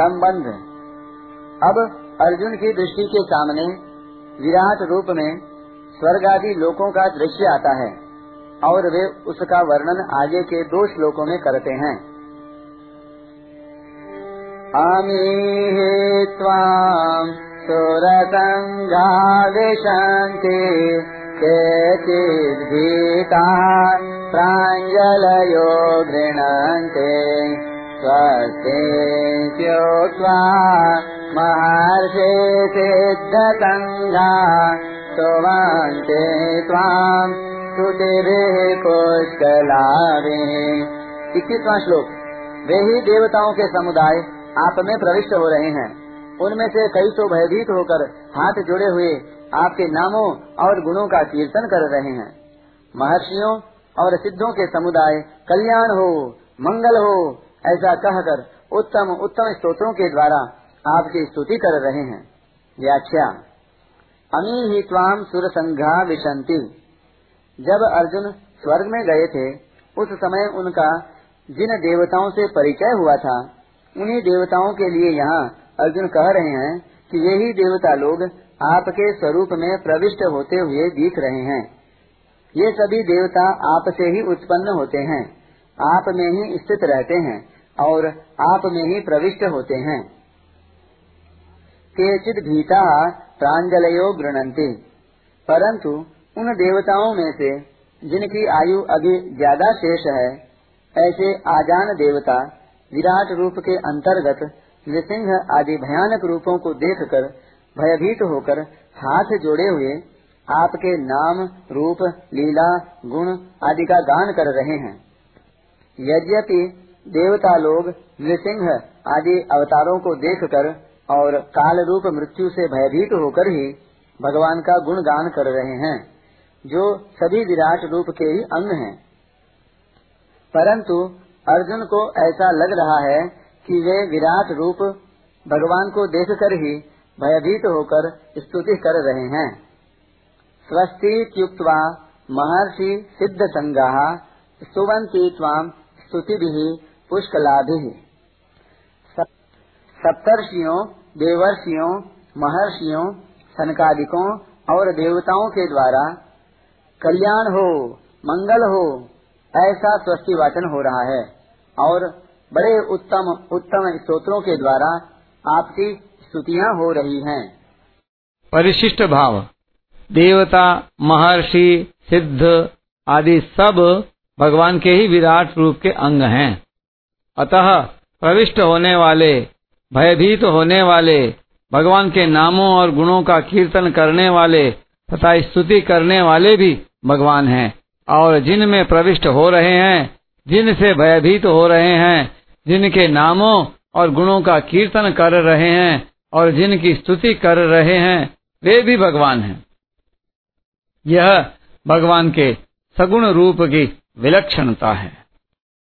संबंध। अब अर्जुन की दृष्टि के सामने विराट रूप में स्वर्ग आदि लोकों का दृश्य आता है और वे उसका वर्णन आगे के दो श्लोकों में करते हैं। अमीहे त्वाम् स्वस्तेत्युक्त्वा महर्षे सिद्धसङ्घा इक्कीसवां श्लोक। वे ही देवताओं के समुदाय आप में प्रविष्ट हो रहे हैं। उनमें से कई तो भयभीत होकर हाथ जोड़े हुए आपके नामों और गुणों का कीर्तन कर रहे हैं। महर्षियों और सिद्धों के समुदाय कल्याण हो, मंगल हो ऐसा कहकर उत्तम उत्तम स्तोत्रों के द्वारा आपकी स्तुति कर रहे हैं। व्याख्या अमी ही त्वाम सुर संघा विशंति। जब अर्जुन स्वर्ग में गए थे, उस समय उनका जिन देवताओं से परिचय हुआ था, उन्हीं देवताओं के लिए यहाँ अर्जुन कह रहे हैं कि यही देवता लोग आपके स्वरूप में प्रविष्ट होते हुए दिख रहे हैं। ये सभी देवता आप से ही उत्पन्न होते हैं, आप में ही स्थित रहते हैं। और आप में ही प्रविष्ट होते हैं। केचित भीता प्रांजलयो गृणंती परंतु उन देवताओं में से जिनकी आयु अभी ज़्यादा शेष है, ऐसे आजान देवता विराट रूप के अंतर्गत नृसिंह आदि भयानक रूपों को देखकर भयभीत होकर हाथ जोड़े हुए आपके नाम, रूप, लीला, गुण आदि का गान कर रहे हैं। यद्यपि देवता लोग नृसिंह आदि अवतारों को देखकर और काल रूप मृत्यु से भयभीत होकर ही भगवान का गुणगान कर रहे हैं, जो सभी विराट रूप के ही अंग हैं। परंतु अर्जुन को ऐसा लग रहा है कि वे विराट रूप भगवान को देखकर ही भयभीत होकर स्तुति कर रहे हैं। स्वस्ति महर्षि सिद्ध संगा सुवंती स्तुति भी पुष्कलाभि सप्तर्षियों, देवर्षियों, महर्षियों, सनकादिकों और देवताओं के द्वारा कल्याण हो, मंगल हो, ऐसा स्वस्ति वाचन हो रहा है और बड़े उत्तम उत्तम स्तोत्रों के द्वारा आपकी स्तुतियाँ हो रही हैं। परिशिष्ट भाव। देवता, महर्षि, सिद्ध आदि सब भगवान के ही विराट रूप के अंग हैं। अतः प्रविष्ट होने वाले, भयभीत होने वाले, भगवान के नामों और गुणों का कीर्तन करने वाले तथा स्तुति करने वाले भी भगवान हैं। और जिनमें प्रविष्ट हो रहे हैं, जिनसे भयभीत हो रहे हैं, जिनके नामों और गुणों का कीर्तन कर रहे हैं और जिनकी स्तुति कर रहे हैं, वे भी भगवान हैं। यह भगवान के सगुण रूप की विलक्षणता है।